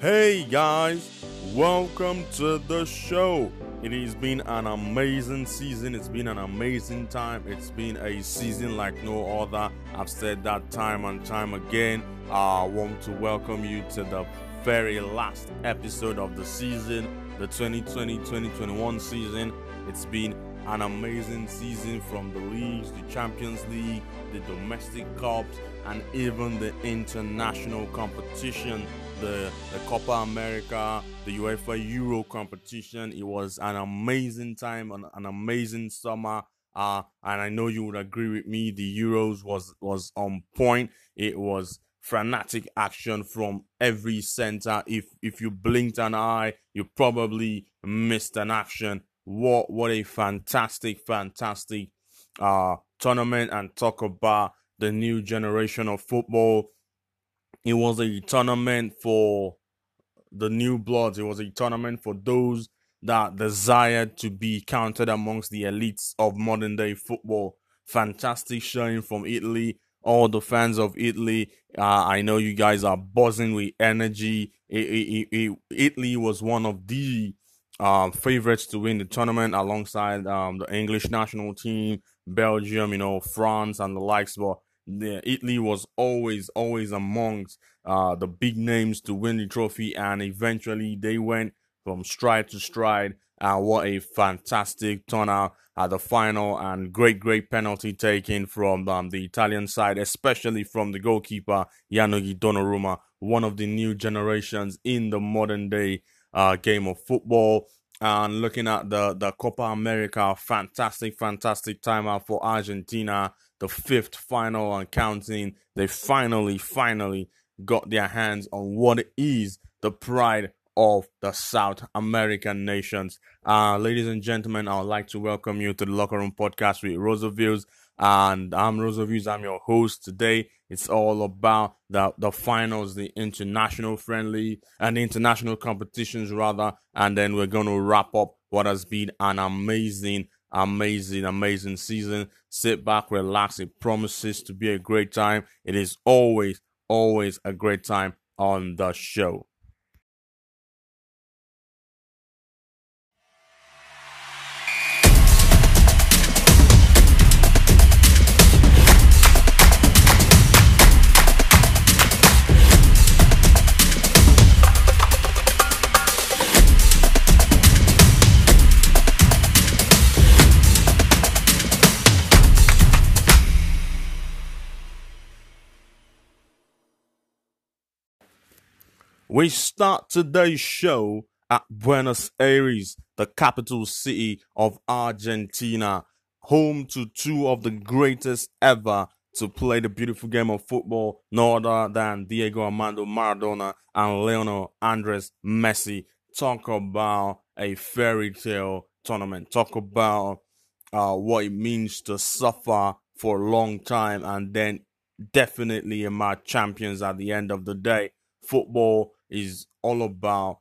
Hey guys, welcome to the show. It has been an amazing season. It's been an amazing time. It's been a season like no other. I've said that time and time again. I want to welcome you to the very last episode of the season, the 2020 2021 season. It's been an amazing season from the leagues, the Champions League, the domestic cups, and even the international competition, the, the Copa America, the UEFA Euro competition. It was an amazing time, an, an amazing summer. Uh, and I know you would agree with me. The Euros was was on point. It was frenetic action from every center. If if you blinked an eye, you probably missed an action what what a fantastic, fantastic uh tournament and talk about the new generation of football. It was a tournament for the new bloods. It was a tournament for those that desired to be counted amongst the elites of modern day football. Fantastic showing from Italy. All the fans of Italy, uh, I know you guys are buzzing with energy. It, it, it, Italy was one of the um, favorites to win the tournament alongside um, the English national team, Belgium, you know, France, and the likes. But the, Italy was always, always amongst uh, the big names to win the trophy, and eventually they went from stride to stride. And what a fantastic turnout at the final, and great, great penalty taken from um, the Italian side, especially from the goalkeeper Gianluigi Donnarumma, one of the new generations in the modern day uh, game of football. And looking at the, the Copa America, fantastic, fantastic timeout for Argentina. The fifth final and counting. They finally, finally got their hands on what is the pride of the South American nations. Uh, ladies and gentlemen, I would like to welcome you to the Locker Room Podcast with Roosevelt and I'm Roosevelt. I'm your host today. It's all about the the finals, the international friendly and international competitions rather, and then we're going to wrap up what has been an amazing, amazing, amazing season. Sit back, relax. It promises to be a great time. It is always, always a great time on the show. We start today's show at Buenos Aires, the capital city of Argentina, home to two of the greatest ever to play the beautiful game of football, no other than Diego Armando Maradona and Lionel Andres Messi. Talk about a fairy tale tournament. Talk about uh, what it means to suffer for a long time and then definitely emerge champions at the end of the day. Football is all about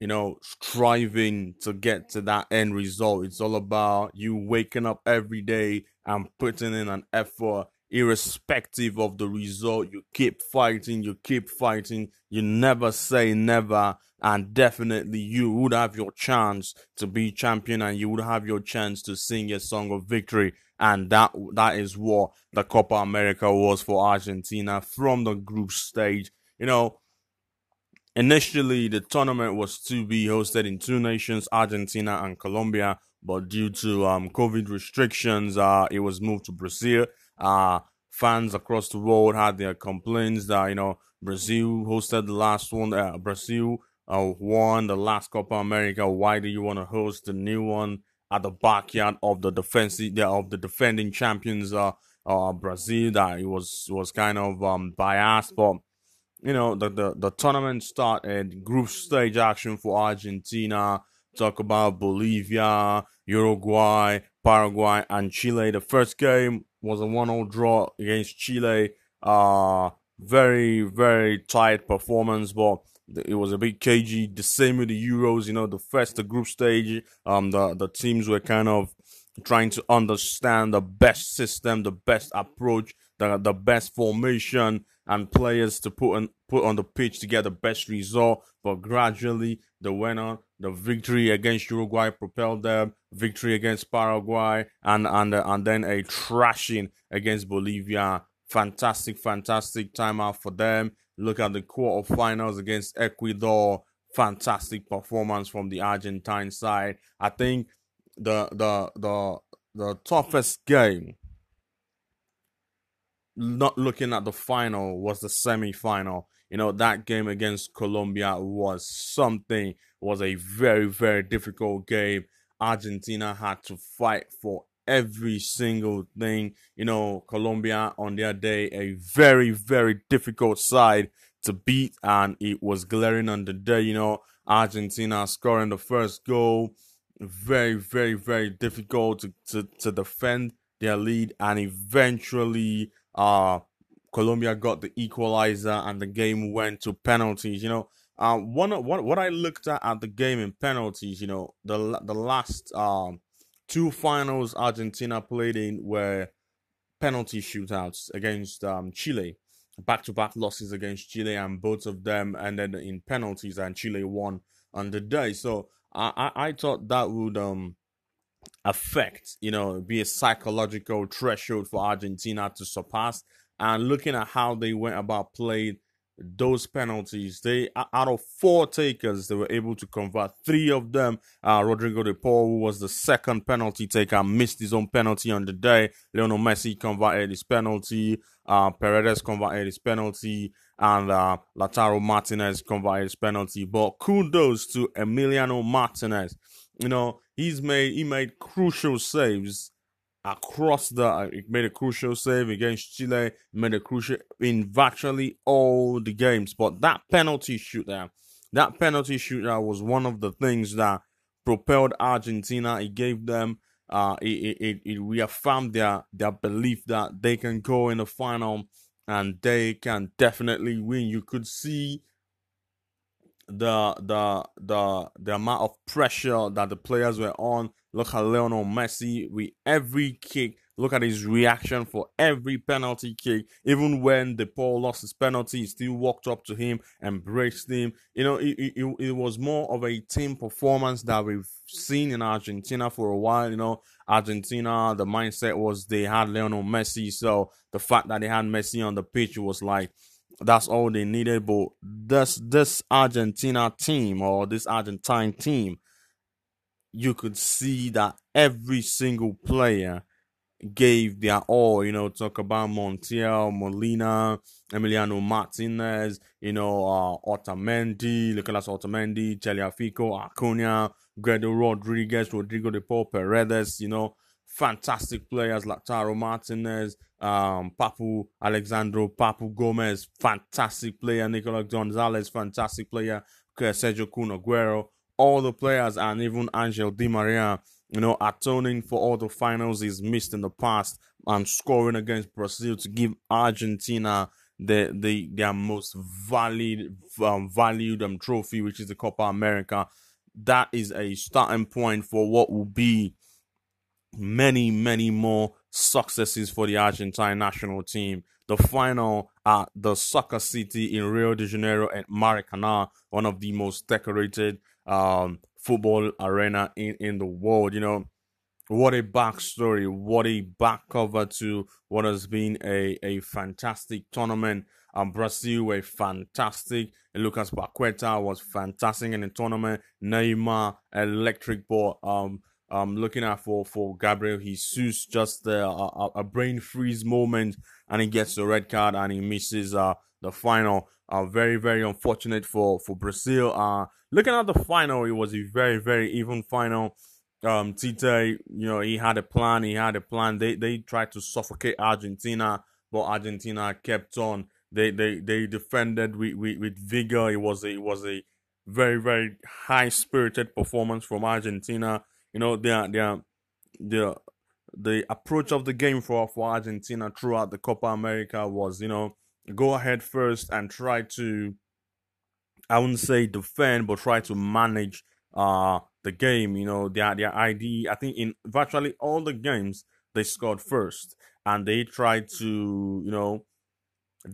you know striving to get to that end result. It's all about you waking up every day and putting in an effort irrespective of the result. You keep fighting you keep fighting. You never say never. And definitely you would have your chance to be champion and you would have your chance to sing a song of victory. And that that is what the Copa America was for Argentina from the group stage. You know Initially, the tournament was to be hosted in two nations, Argentina and Colombia, but due to um, COVID restrictions, uh, it was moved to Brazil. Uh, fans across the world had their complaints that you know Brazil hosted the last one. Uh, Brazil uh, won the last Copa America. Why do you want to host the new one at the backyard of the defensive of the defending champions, uh, uh, Brazil? That it was was kind of um, biased, but you know, the, the, the tournament started, group stage action for Argentina, talk about Bolivia, Uruguay, Paraguay, and Chile. The first game was a 1 0 draw against Chile. Uh, very, very tight performance, but it was a bit cagey. The same with the Euros, you know, the first, the group stage, um, the, the teams were kind of trying to understand the best system, the best approach, the, the best formation and players to put on put on the pitch to get the best result. But gradually, the winner, the victory against Uruguay propelled them, victory against Paraguay, and and uh, and then a thrashing against Bolivia. Fantastic, fantastic time out for them. Look at the quarterfinals against Ecuador. Fantastic performance from the Argentine side. I think the the the the toughest game not looking at the final was the semi-final. You know that game against colombia was something was a very very difficult game. Argentina had to fight for every single thing. You know colombia on their day a very very difficult side to beat and it was glaring on the day. You know argentina scoring the first goal very very very difficult to, to, to defend their lead and eventually uh, Colombia got the equalizer and the game went to penalties. You know, uh, one what what I looked at at the game in penalties. You know, the the last um two finals Argentina played in were penalty shootouts against um, Chile, back to back losses against Chile, and both of them ended in penalties, and Chile won on the day. So I I, I thought that would um affect, you know, be a psychological threshold for Argentina to surpass. And looking at how they went about playing those penalties, they out of four takers, they were able to convert three of them. Uh, Rodrigo de Paul, who was the second penalty taker, missed his own penalty on the day. Lionel Messi converted his penalty. Uh, Paredes converted his penalty, and uh, Lautaro Martinez converted his penalty. But kudos to Emiliano Martinez. You know, he's made he made crucial saves across the uh, he made a crucial save against Chile, made a crucial in virtually all the games. But that penalty shootout, that penalty shootout was one of the things that propelled Argentina. It gave them uh it, it, it reaffirmed their their belief that they can go in the final and they can definitely win. You could see the the the the amount of pressure that the players were on. Look at Lionel Messi with every kick. Look at his reaction for every penalty kick. Even when de Paul lost his penalty, he still walked up to him, embraced him. You know, it, it, it was more of a team performance that we've seen in Argentina for a while. You know, Argentina, the mindset was they had Lionel Messi. So the fact that they had Messi on the pitch was like, that's all they needed. But this this Argentina team or this Argentine team, you could see that every single player gave their all. You know, talk about Montiel, Molina, Emiliano Martinez, you know, uh, Otamendi, Nicolas Otamendi, Tagliafico, Acuna, Guido Rodriguez, Rodrigo de Paul, Paredes, you know, fantastic players like Taro Martinez, um, Papu Alexandro, Papu Gomez, fantastic player, Nicolas Gonzalez, fantastic player, Sergio Aguero, all the players, and even Angel Di Maria, you know, atoning for all the finals he's missed in the past and scoring against Brazil to give Argentina the the their most valued um, valued um, trophy, which is the Copa America. That is a starting point for what will be many, many more successes for the Argentine national team. The final at the Soccer City in Rio de Janeiro at Maracanã, one of the most decorated um, football arena in, in the world. You know, what a backstory, what a back cover to what has been a, a fantastic tournament. Um, Brazil were fantastic. Lucas Paqueta was fantastic in the tournament. Neymar, electric ball. Um, um, looking at for for Gabriel Jesus, just a, a, brain freeze moment, and he gets the red card and he misses uh, the final. Uh, very very unfortunate for for Brazil. Uh, looking at the final, it was a very very even final. Um, Tite, you know, he had a plan. He had a plan. They they tried to suffocate Argentina, but Argentina kept on. They they they defended with with, with vigor. It was a it was a very very high spirited performance from Argentina you know, their their the the approach of the game for for Argentina throughout the Copa America was, you know, go ahead first and try to I wouldn't say defend, but try to manage uh the game. You know, their their ID. I think in virtually all the games they scored first, and they tried to you know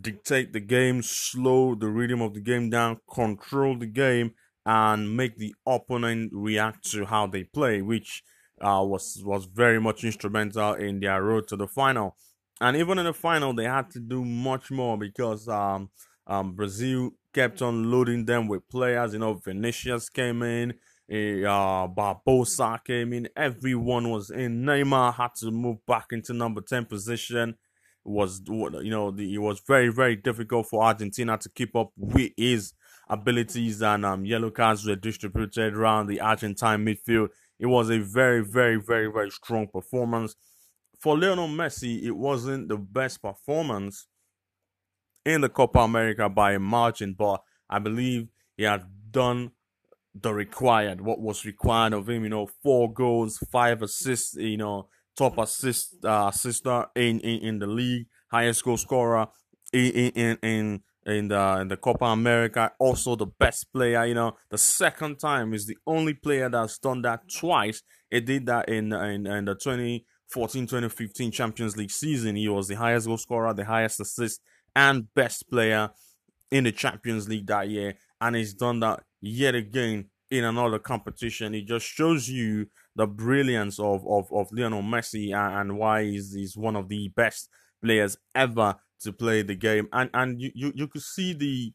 dictate the game, slow the rhythm of the game down, control the game, and make the opponent react to how they play, which uh, was was very much instrumental in their road to the final. And even in the final, they had to do much more because um, um, Brazil kept on loading them with players. You know, Vinicius came in, uh, Barbosa came in. Everyone was in. Neymar had to move back into number ten position. It was you know the, it was very very difficult for Argentina to keep up with his abilities and um, yellow cards were distributed around the Argentine midfield. It was a very very very very strong performance for Lionel Messi. It wasn't the best performance in the Copa America by a margin, but I believe he had done the required, what was required of him. You know, four goals, five assists. You know, top assist uh, assister in, in in the league, highest goal scorer in in in in the in the Copa America. Also, the best player. You know, the second time is the only player that's done that twice. He did that in in, in the 2014-2015 Champions League season. He was the highest goal scorer, the highest assist, and best player in the Champions League that year. And he's done that yet again in another competition. It just shows you the brilliance of, of, of Lionel Messi and, and why he's, he's one of the best players ever to play the game. And and you, you, you could see the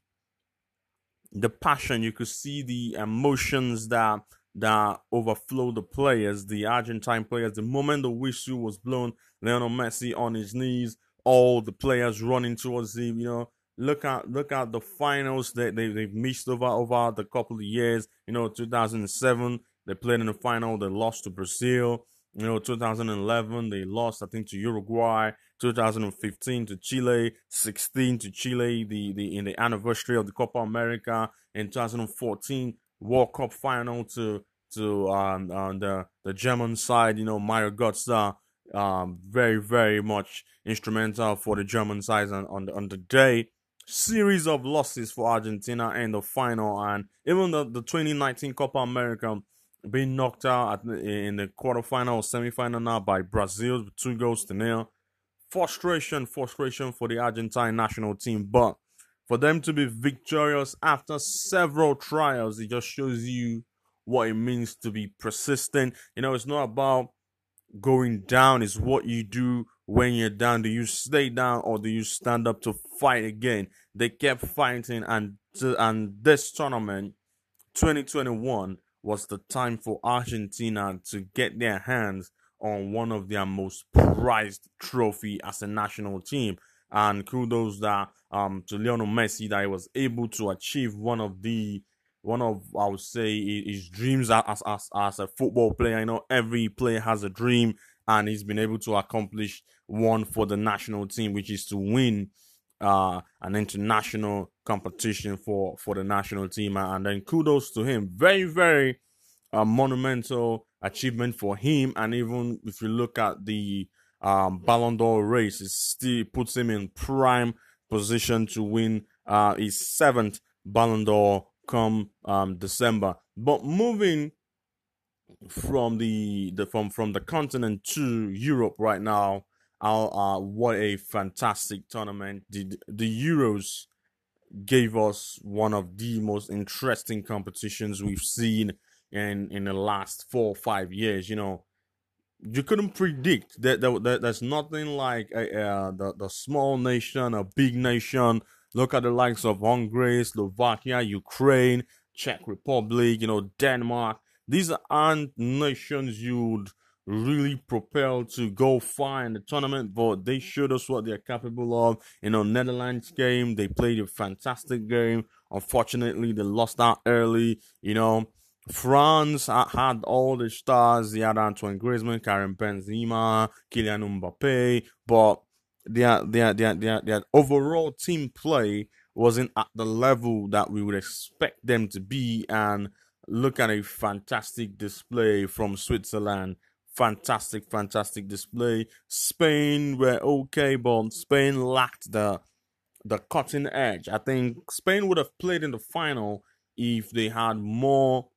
the passion, you could see the emotions that that overflow the players, the Argentine players. The moment the whistle was blown, Lionel Messi on his knees, all the players running towards him. You know, look at look at the finals that they they've missed over over the couple of years. You know, 2007 they played in the final, they lost to Brazil. You know, 2011 they lost I think to Uruguay. 2015 to Chile, 16 to Chile, the, the in the anniversary of the Copa America, in 2014 World Cup final to to um, on the the German side, you know, Mario Götze um, very, very much instrumental for the German side on, on, the, on the day. Series of losses for Argentina in the final, and even the, the 2019 Copa America being knocked out the, in the quarterfinal or semifinal now by Brazil with two goals to nil. Frustration, frustration for the Argentine national team, but for them to be victorious after several trials, it just shows you what it means to be persistent. You know, it's not about going down is what you do when you're down. Do you stay down or do you stand up to fight again? They kept fighting, and and this tournament, 2021, was the time for Argentina to get their hands on one of their most prized trophy as a national team. And kudos that um to Lionel Messi that he was able to achieve one of the one of I would say his dreams as as as a football player. You know, every player has a dream, and he's been able to accomplish one for the national team, which is to win uh, an international competition for for the national team. And then kudos to him, very very uh, monumental achievement for him. And even if you look at the um, Ballon d'Or race, it still puts him in prime position to win uh, his seventh Ballon d'Or come um, December. But moving from the, the from from the continent to Europe right now, uh, what a fantastic tournament! The the Euros gave us one of the most interesting competitions we've seen in in the last four or five years. You know, you couldn't predict that, there's nothing like a, the the small nation, a big nation Look at the likes of Hungary, Slovakia, Ukraine, Czech Republic, you know, Denmark. These aren't nations you'd really propel to go far in the tournament, but they showed us what they're capable of. You know, Netherlands game, they played a fantastic game. Unfortunately, they lost out early. You know, France had all the stars. They had Antoine Griezmann, Karim Benzema, Kylian Mbappe, but their their their their their overall team play wasn't at the level that we would expect them to be and look at a fantastic display from Switzerland fantastic fantastic display Spain were okay but Spain lacked the the cutting edge I think Spain would have played in the final if they had more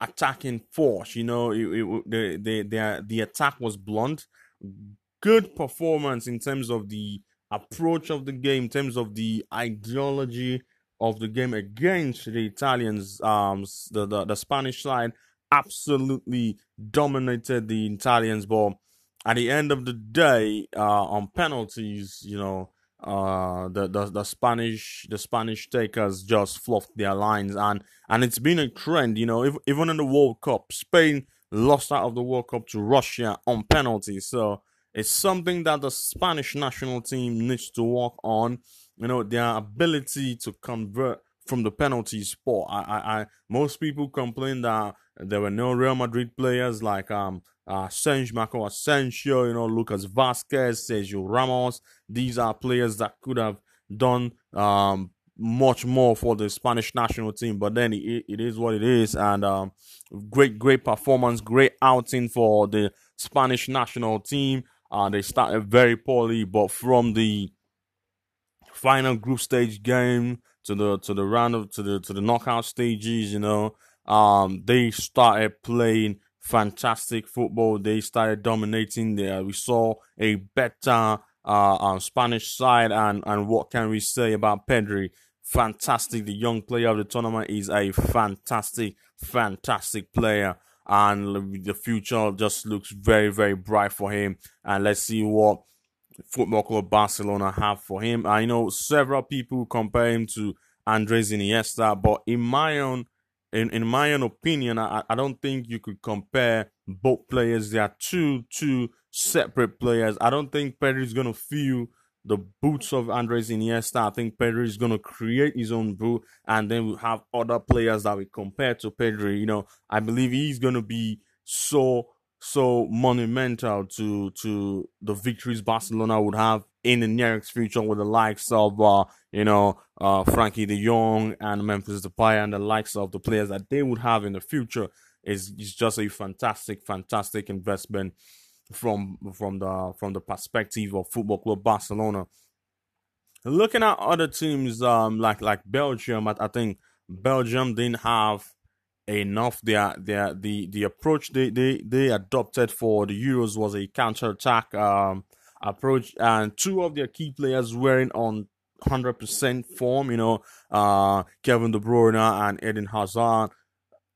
attacking force you know it, it, the, the, the, the attack was blunt good performance in terms of the approach of the game, in terms of the ideology of the game against the Italians, um, the, the, the Spanish side absolutely dominated the Italians. But at the end of the day, uh, on penalties, you know, uh, the, the the Spanish the Spanish takers just fluffed their lines, and and it's been a trend. You know, if, even in the World Cup, Spain lost out of the World Cup to Russia on penalties. So it's something that the Spanish national team needs to work on. You know, their ability to convert from the penalty spot. I, I, I most people complain that there were no Real Madrid players like um uh Sergio Marco Asensio, you know, Lucas Vázquez, Sergio Ramos. These are players that could have done um much more for the Spanish national team, but then it, it is what it is, and um, great, great performance, great outing for the Spanish national team. Uh, they started very poorly, but from the final group stage game to the to the round of to the to the knockout stages, you know, um, they started playing fantastic football. They started dominating. There, we saw a better uh, uh, Spanish side, and and what can we say about Pedri? Fantastic, the young player of the tournament is a fantastic, fantastic player and the future just looks very, very bright for him. And let's see what Football Club Barcelona have for him. I know several people compare him to Andres Iniesta, but in my own in, in my own opinion, I, I don't think you could compare both players. They are two two separate players. I don't think Pedri is gonna feel the boots of Andres Iniesta. I think Pedri is to create his own boot, and then we have other players that we compare to Pedri. You know, I believe he's to be so so monumental to to the victories Barcelona would have in the nearest future with the likes of uh, you know uh, Frenkie De Jong and Memphis Depay and the likes of the players that they would have in the future is is just a fantastic fantastic investment from from the from the perspective of Football Club Barcelona. Looking at other teams um like like Belgium, I, I think Belgium didn't have enough. Their their the the approach they they they adopted for the Euros was a counter attack um approach, and two of their key players weren't on hundred percent form. You know, uh, Kevin De Bruyne and Eden Hazard.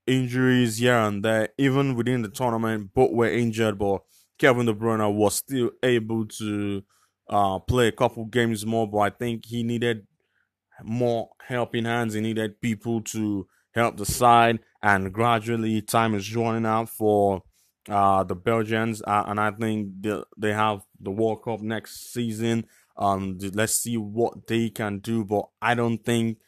Injuries here and there, even within the tournament, both were injured, but Kevin De Bruyne was still able to uh, play a couple games more, but I think he needed more helping hands. He needed people to help the side, and gradually time is running out for uh, the Belgians, uh, and I think they, they have the World Cup next season. Um, let's see what they can do, but I don't think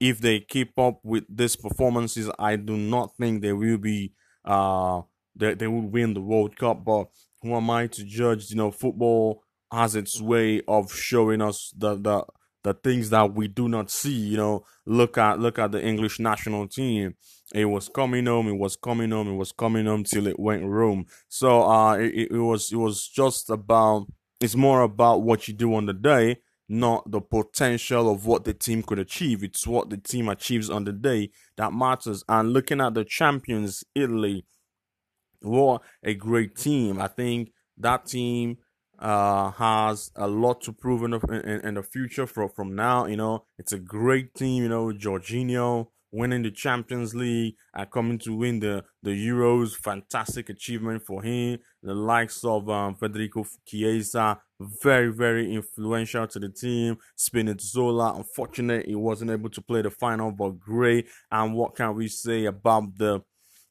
if they keep up with these performances, I do not think they will be uh they, they will win the World Cup. But who am I to judge? You know, football has its way of showing us the the the things that we do not see. You know, look at look at the English national team. It was coming home. It was coming home. It was coming home till it went home. So uh, it, it was it was just about. It's more about what you do on the day, not the potential of what the team could achieve. It's what the team achieves on the day that matters. And looking at the champions, Italy, what a great team. I think that team uh, has a lot to prove in the, in, in the future from, from now. You know, it's a great team, you know, Jorginho winning the Champions League and coming to win the, the Euros. Fantastic achievement for him. The likes of um, Federico Chiesa, very, very influential to the team. Spinazzola, unfortunate he wasn't able to play the final, but great. And what can we say about the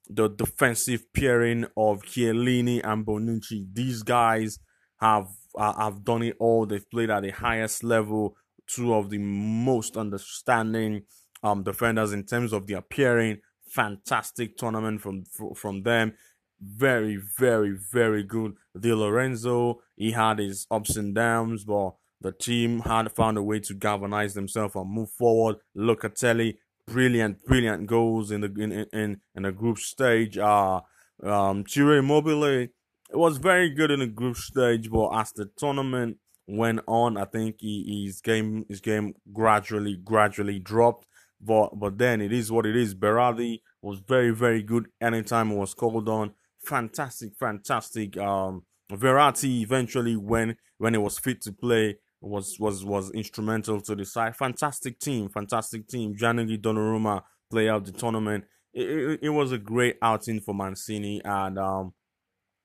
the defensive pairing of Chiellini and Bonucci. These guys have uh, have done it all. They've played at the highest level. Two of the most understanding um, defenders in terms of the appearing. Fantastic tournament from from them. Very, very, very good. Di Lorenzo, he had his ups and downs, but the team had found a way to galvanize themselves and move forward. Locatelli, brilliant, brilliant goals in the in in, in the group stage. Uh um Ciro Immobile was very good in the group stage, but as the tournament went on, I think he, his game his game gradually gradually dropped. But but then it is what it is. Berardi was very very good anytime he was called on. Fantastic, fantastic. Um, Verratti eventually when when he was fit to play was was was instrumental to the side. Fantastic team, fantastic team. Gianluigi Donnarumma play out the tournament. It, it, it, was a great outing for Mancini, and um,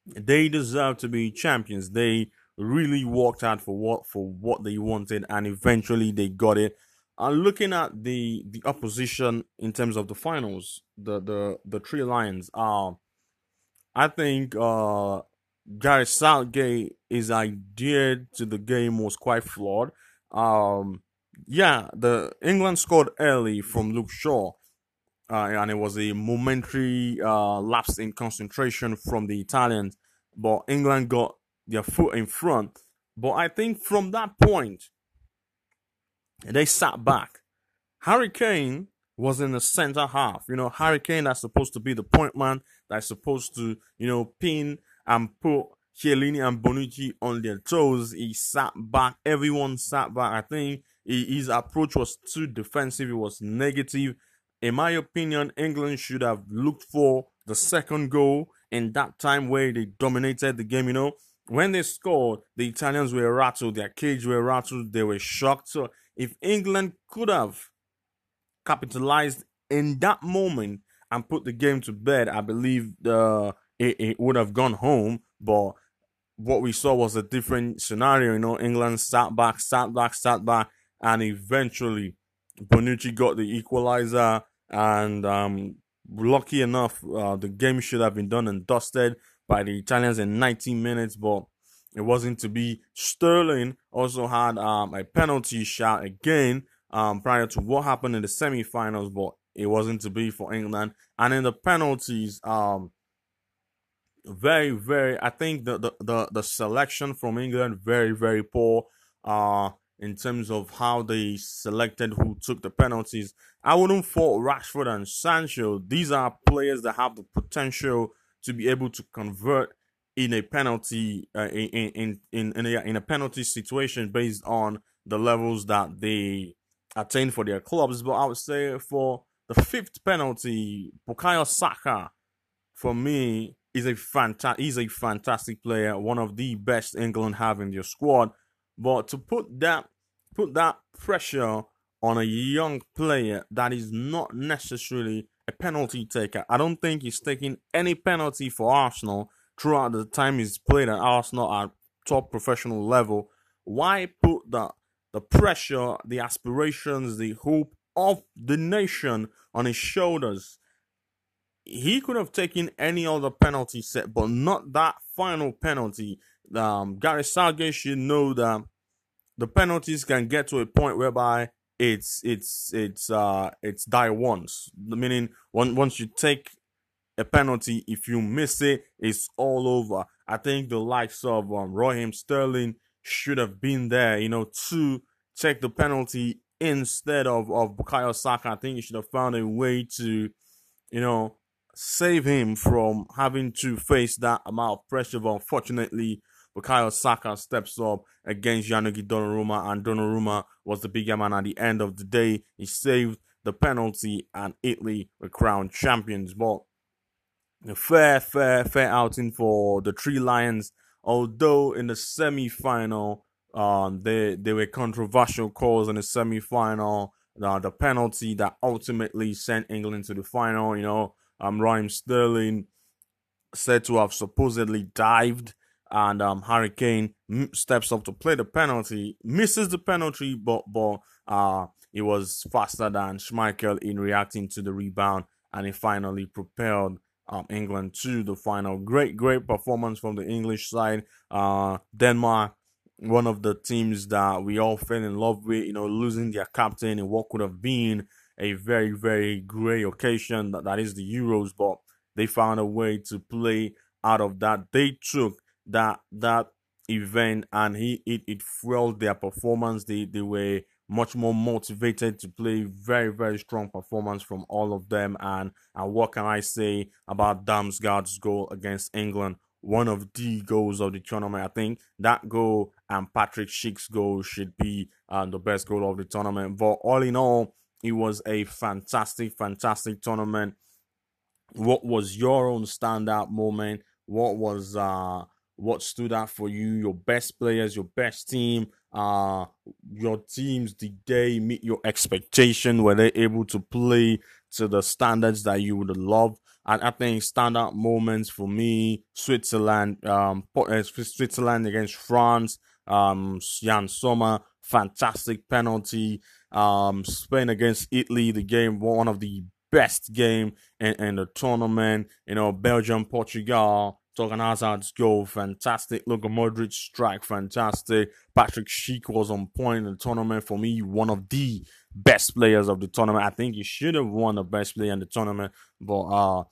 they deserve to be champions. They really worked out for what for what they wanted, and eventually they got it. And looking at the the opposition in terms of the finals, the the the three lions, uh, I think uh, Gareth Southgate his idea to the game was quite flawed. Um, yeah, the England scored early from Luke Shaw, uh, and it was a momentary uh, lapse in concentration from the Italians. But England got their foot in front. But I think from that point, they sat back. Harry Kane was in the center half. You know, Harry Kane that's supposed to be the point man, that's supposed to, you know, pin and put Chiellini and Bonucci on their toes. He sat back. Everyone sat back. I think his approach was too defensive. It was negative. In my opinion, England should have looked for the second goal in that time where they dominated the game. You know, when they scored, the Italians were rattled, their cage were rattled, they were shocked. So if England could have capitalized in that moment and put the game to bed, I believe the it, it would have gone home. But what we saw was a different scenario. You know, England sat back, sat back, sat back, and eventually Bonucci got the equalizer. And um, lucky enough, uh, the game should have been done and dusted by the Italians in 19 minutes, but it wasn't to be. Sterling also had um, a penalty shot again um, prior to what happened in the semi-finals, but it wasn't to be for England. And in the penalties, um, very, very, I think the, the, the, the selection from England, very, very poor. Uh, in terms of how they selected who took the penalties. I wouldn't fault Rashford and Sancho. These are players that have the potential to be able to convert in a penalty uh, in, in in in a, in a penalty situation based on the levels that they attained for their clubs. But I would say for the fifth penalty, Bukayo Saka, for me, is a fantastic. He's a fantastic player, one of the best England have in their squad. But to put that put that pressure on a young player that is not necessarily a penalty taker. I don't think he's taking any penalty for Arsenal throughout the time he's played at Arsenal at top professional level. Why put the the pressure, the aspirations, the hope of the nation on his shoulders? He could have taken any other penalty set, but not that final penalty. Um, Gary Southgate should know that the penalties can get to a point whereby it's it's it's uh it's die once. Meaning once once you take a penalty if you miss it it's all over. I think the likes of um, Raheem Sterling should have been there you know to take the penalty instead of of Bukayo Saka. I think he should have found a way to you know save him from having to face that amount of pressure. But unfortunately Bukayo Saka steps up against Gianluigi Donnarumma, and Donnarumma was the bigger man at the end of the day. He saved the penalty, and Italy were crowned champions. But a fair, fair, fair outing for the Three Lions. Although in the semi-final, um, there there were controversial calls in the semi-final. Uh, the penalty that ultimately sent England to the final. You know, um, Raheem Sterling said to have supposedly dived and um, Harry Kane steps up to play the penalty, misses the penalty, but but uh, was faster than Schmeichel in reacting to the rebound, and he finally propelled um, England to the final. Great, great performance from the English side. Uh, Denmark, one of the teams that we all fell in love with, you know, losing their captain in what could have been a very, very great occasion that, that is the Euros, but they found a way to play out of that. They took that that event and he it, it fueled their performance. They they were much more motivated to play very very strong performance from all of them. And and what can i say about damsgaard's goal against england? One of the goals of the tournament. I think that goal and patrick schick's goal should be uh, the best goal of the tournament. But all in all it was a fantastic fantastic tournament. What was your own standout moment? What was uh what stood out for you, your best players, your best team, uh, your teams, did they meet your expectation? Were they able to play to the standards that you would love? And I think standout moments for me, Switzerland, um, uh, Switzerland against France, um, Yann Sommer, fantastic penalty. Um, Spain against Italy, the game, one of the best game in, in the tournament. You know, Belgium, Portugal, Torgan Hazard's goal, fantastic. Luka Modric strike, fantastic. Patrick Schick was on point in the tournament. For me, one of the best players of the tournament. I think he should have won the best player in the tournament, but uh,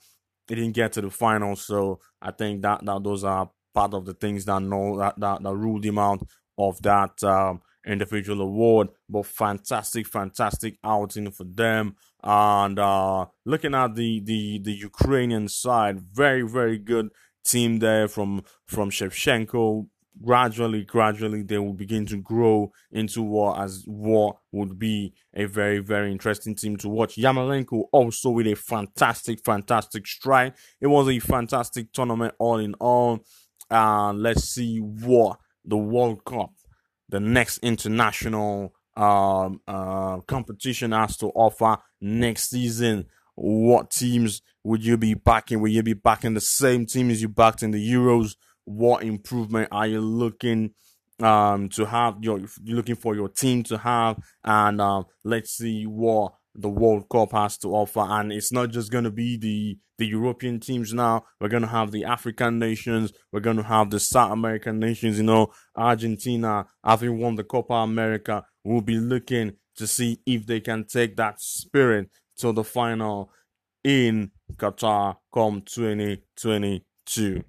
he didn't get to the final. So I think that, that those are part of the things that know that, that, that ruled him out of that um, individual award. But fantastic, fantastic outing for them. And uh, looking at the, the the Ukrainian side, very very good team there from from Shevchenko. Gradually, gradually, they will begin to grow into what as what would be a very, very interesting team to watch. Yarmolenko also with a fantastic, fantastic strike. It was a fantastic tournament all in all. Uh, let's see what the World Cup, the next international um, uh, competition has to offer next season. What teams would you be backing? Will you be backing the same team as you backed in the Euros? What improvement are you looking um, to have? You're looking for your team to have, and um, let's see what the World Cup has to offer. And it's not just going to be the the European teams now. We're going to have the African nations. We're going to have the South American nations. You know, Argentina, having won the Copa America, will be looking to see if they can take that spirit to the final in Qatar come 2022.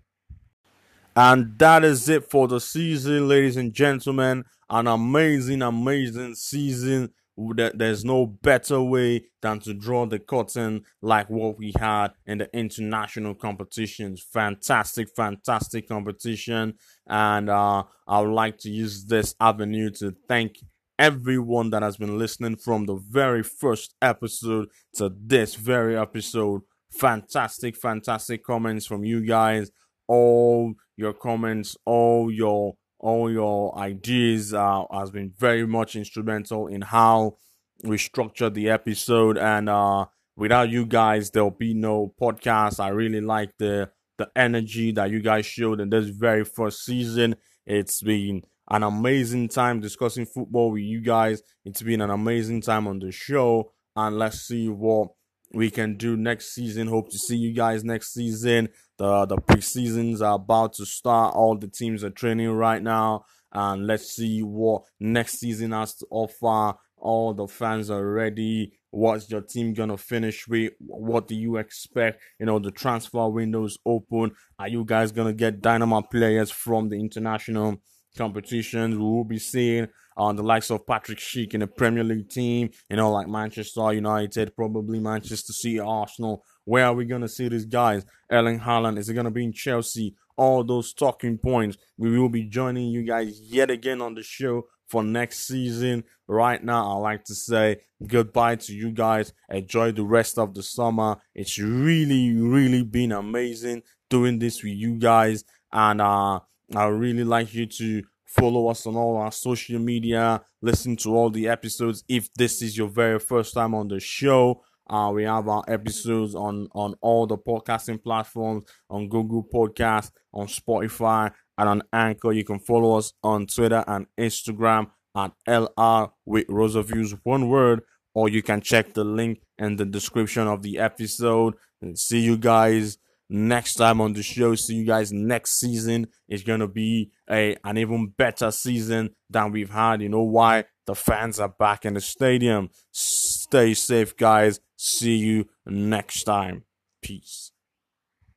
And that is it for the season, ladies and gentlemen. An amazing, amazing season. There's no better way than to draw the curtain like what we had in the international competitions. Fantastic, fantastic competition. And uh, I would like to use this avenue to thank everyone that has been listening from the very first episode to this very episode. Fantastic, fantastic comments from you guys. All your comments, all your all your ideas uh, has been very much instrumental in how we structure the episode and uh without you guys there'll be no podcast i really like the the energy that you guys showed in this very first season it's been an amazing time discussing football with you guys. It's been an amazing time on the show, and let's see what we can do next season. Hope to see you guys next season. The the preseasons are about to start. All the teams are training right now, and let's see what next season has to offer. All the fans are ready. What's your team gonna finish with? What do you expect? You know, the transfer windows open. Are you guys gonna get dynamite players from the international? Competitions. We will be seeing on uh, the likes of Patrick Schick in the Premier League team, you know, like Manchester United, probably Manchester City, Arsenal. Where are we going to see these guys? Erling Haaland, is it going to be in Chelsea? All those talking points. We will be joining you guys yet again on the show for next season. Right now, I like to say goodbye to you guys. Enjoy the rest of the summer. It's really, really been amazing doing this with you guys. And uh I really like you to follow us on all our social media, listen to all the episodes. If this is your very first time on the show, uh, we have our episodes on on all the podcasting platforms, on Google Podcast, on Spotify, and on Anchor. You can follow us on Twitter and Instagram at LR with Rozavillz, one word, or you can check the link in the description of the episode. And see you guys next time on the show. See you guys next season. It's gonna be a an even better season than we've had. You know why? The fans are back in the stadium. Stay safe, guys. See you next time. Peace.